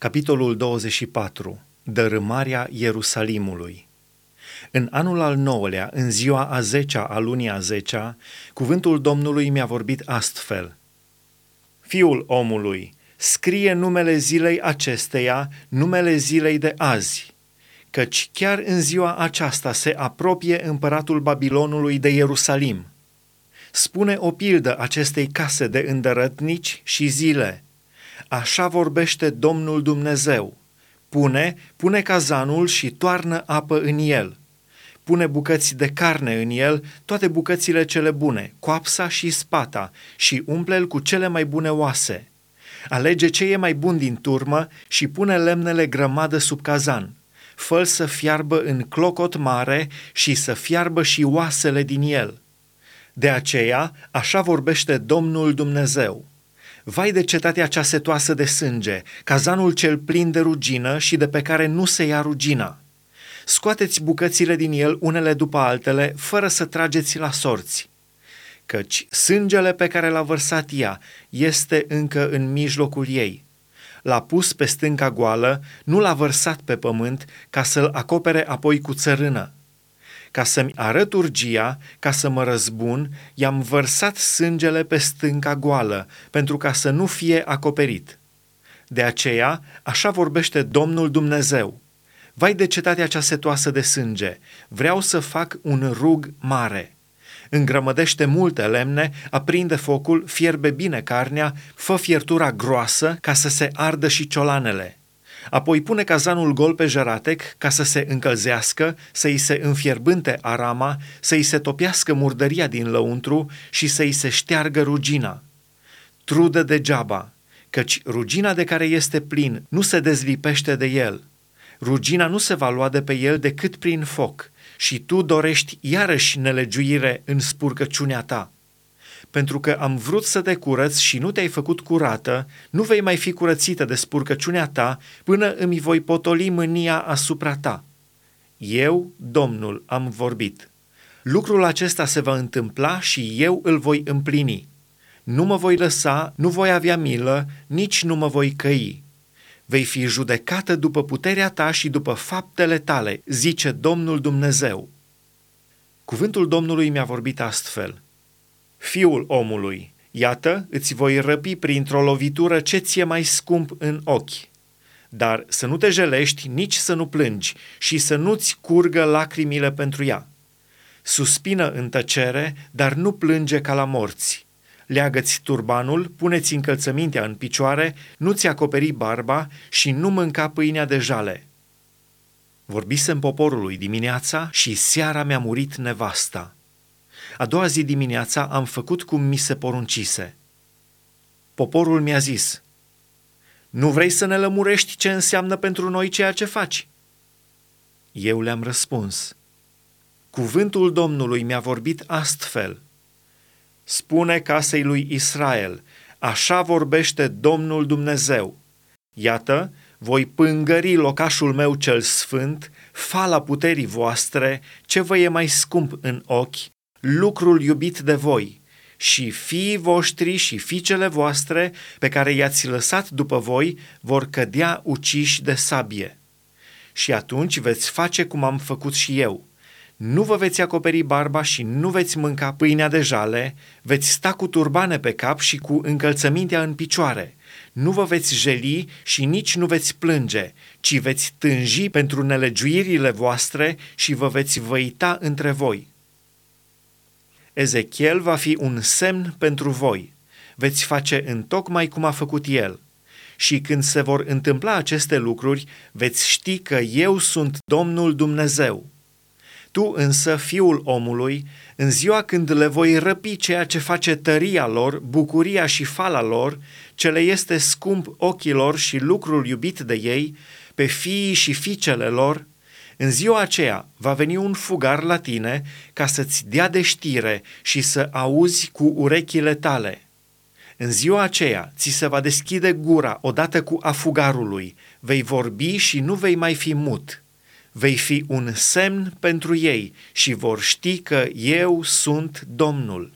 Capitolul 24. Dărâmarea Ierusalimului. În anul al nouălea, în ziua a zecea a lunii a zecea, cuvântul Domnului mi-a vorbit astfel. Fiul omului, scrie numele zilei acesteia, numele zilei de azi, căci chiar în ziua aceasta se apropie împăratul Babilonului de Ierusalim. Spune o pildă acestei case de îndărătnici și zile – Așa vorbește Domnul Dumnezeu. Pune, pune cazanul și toarnă apă în el. Pune bucăți de carne în el, toate bucățile cele bune, coapsa și spata, și umple-l cu cele mai bune oase. Alege ce e mai bun din turmă și pune lemnele grămadă sub cazan. fă să fiarbă în clocot mare și să fiarbă și oasele din el. De aceea, așa vorbește Domnul Dumnezeu. Vai de cetatea cea setoasă de sânge, cazanul cel plin de rugină și de pe care nu se ia rugina. Scoateți bucățile din el unele după altele, fără să trageți la sorți. Căci sângele pe care l-a vărsat ea este încă în mijlocul ei. L-a pus pe stânca goală, nu l-a vărsat pe pământ, ca să-l acopere apoi cu țărână ca să-mi arăt urgia, ca să mă răzbun, i-am vărsat sângele pe stânca goală, pentru ca să nu fie acoperit. De aceea, așa vorbește Domnul Dumnezeu. Vai de cetatea cea setoasă de sânge, vreau să fac un rug mare. Îngrămădește multe lemne, aprinde focul, fierbe bine carnea, fă fiertura groasă ca să se ardă și ciolanele Apoi pune cazanul gol pe jăratec ca să se încălzească, să-i se înfierbânte arama, să-i se topească murdăria din lăuntru și să-i se șteargă rugina. Trudă degeaba, căci rugina de care este plin nu se dezlipește de el. Rugina nu se va lua de pe el decât prin foc și tu dorești iarăși nelegiuire în spurcăciunea ta pentru că am vrut să te curăț și nu te-ai făcut curată, nu vei mai fi curățită de spurcăciunea ta până îmi voi potoli mânia asupra ta. Eu, Domnul, am vorbit. Lucrul acesta se va întâmpla și eu îl voi împlini. Nu mă voi lăsa, nu voi avea milă, nici nu mă voi căi. Vei fi judecată după puterea ta și după faptele tale, zice Domnul Dumnezeu. Cuvântul Domnului mi-a vorbit astfel – Fiul omului, iată, îți voi răpi printr-o lovitură ce ți-e mai scump în ochi. Dar să nu te jelești, nici să nu plângi și să nu-ți curgă lacrimile pentru ea. Suspină în tăcere, dar nu plânge ca la morți. Leagă-ți turbanul, puneți încălțămintea în picioare, nu-ți acoperi barba și nu mânca pâinea de jale. Vorbisem poporului dimineața și seara mi-a murit nevasta. A doua zi dimineața am făcut cum mi se poruncise. Poporul mi-a zis, nu vrei să ne lămurești ce înseamnă pentru noi ceea ce faci? Eu le-am răspuns, cuvântul Domnului mi-a vorbit astfel. Spune casei lui Israel, așa vorbește Domnul Dumnezeu. Iată, voi pângări locașul meu cel sfânt, fala puterii voastre, ce vă e mai scump în ochi, lucrul iubit de voi și fiii voștri și fiicele voastre pe care i-ați lăsat după voi vor cădea uciși de sabie. Și atunci veți face cum am făcut și eu. Nu vă veți acoperi barba și nu veți mânca pâinea de jale, veți sta cu turbane pe cap și cu încălțămintea în picioare. Nu vă veți jeli și nici nu veți plânge, ci veți tânji pentru nelegiuirile voastre și vă veți văita între voi Ezechiel va fi un semn pentru voi. Veți face în tocmai cum a făcut el. Și când se vor întâmpla aceste lucruri, veți ști că eu sunt Domnul Dumnezeu. Tu însă, fiul omului, în ziua când le voi răpi ceea ce face tăria lor, bucuria și fala lor, ce le este scump ochilor și lucrul iubit de ei, pe fiii și fiicele lor, în ziua aceea va veni un fugar la tine ca să-ți dea de știre și să auzi cu urechile tale. În ziua aceea ți se va deschide gura odată cu afugarului, vei vorbi și nu vei mai fi mut. Vei fi un semn pentru ei și vor ști că eu sunt Domnul.